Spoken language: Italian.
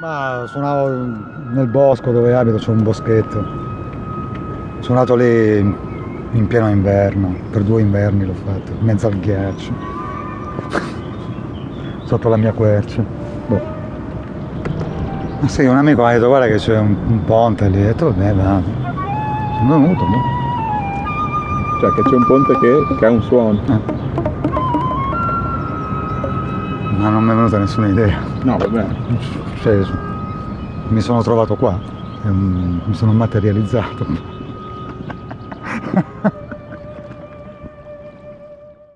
Ma suonavo nel bosco dove abito, c'è un boschetto. Sono Suonato lì in pieno inverno, per due inverni l'ho fatto, in mezzo al ghiaccio. Sotto la mia quercia. Boh. Ma sì, un amico mi ha detto guarda che c'è un, un ponte lì, ho detto vabbè va. Sono venuto, boh. Cioè che c'è un ponte che, che ha un suono. Eh ma non mi è venuta nessuna idea. No, vabbè. Cioè, mi sono trovato qua, mm, mi sono materializzato.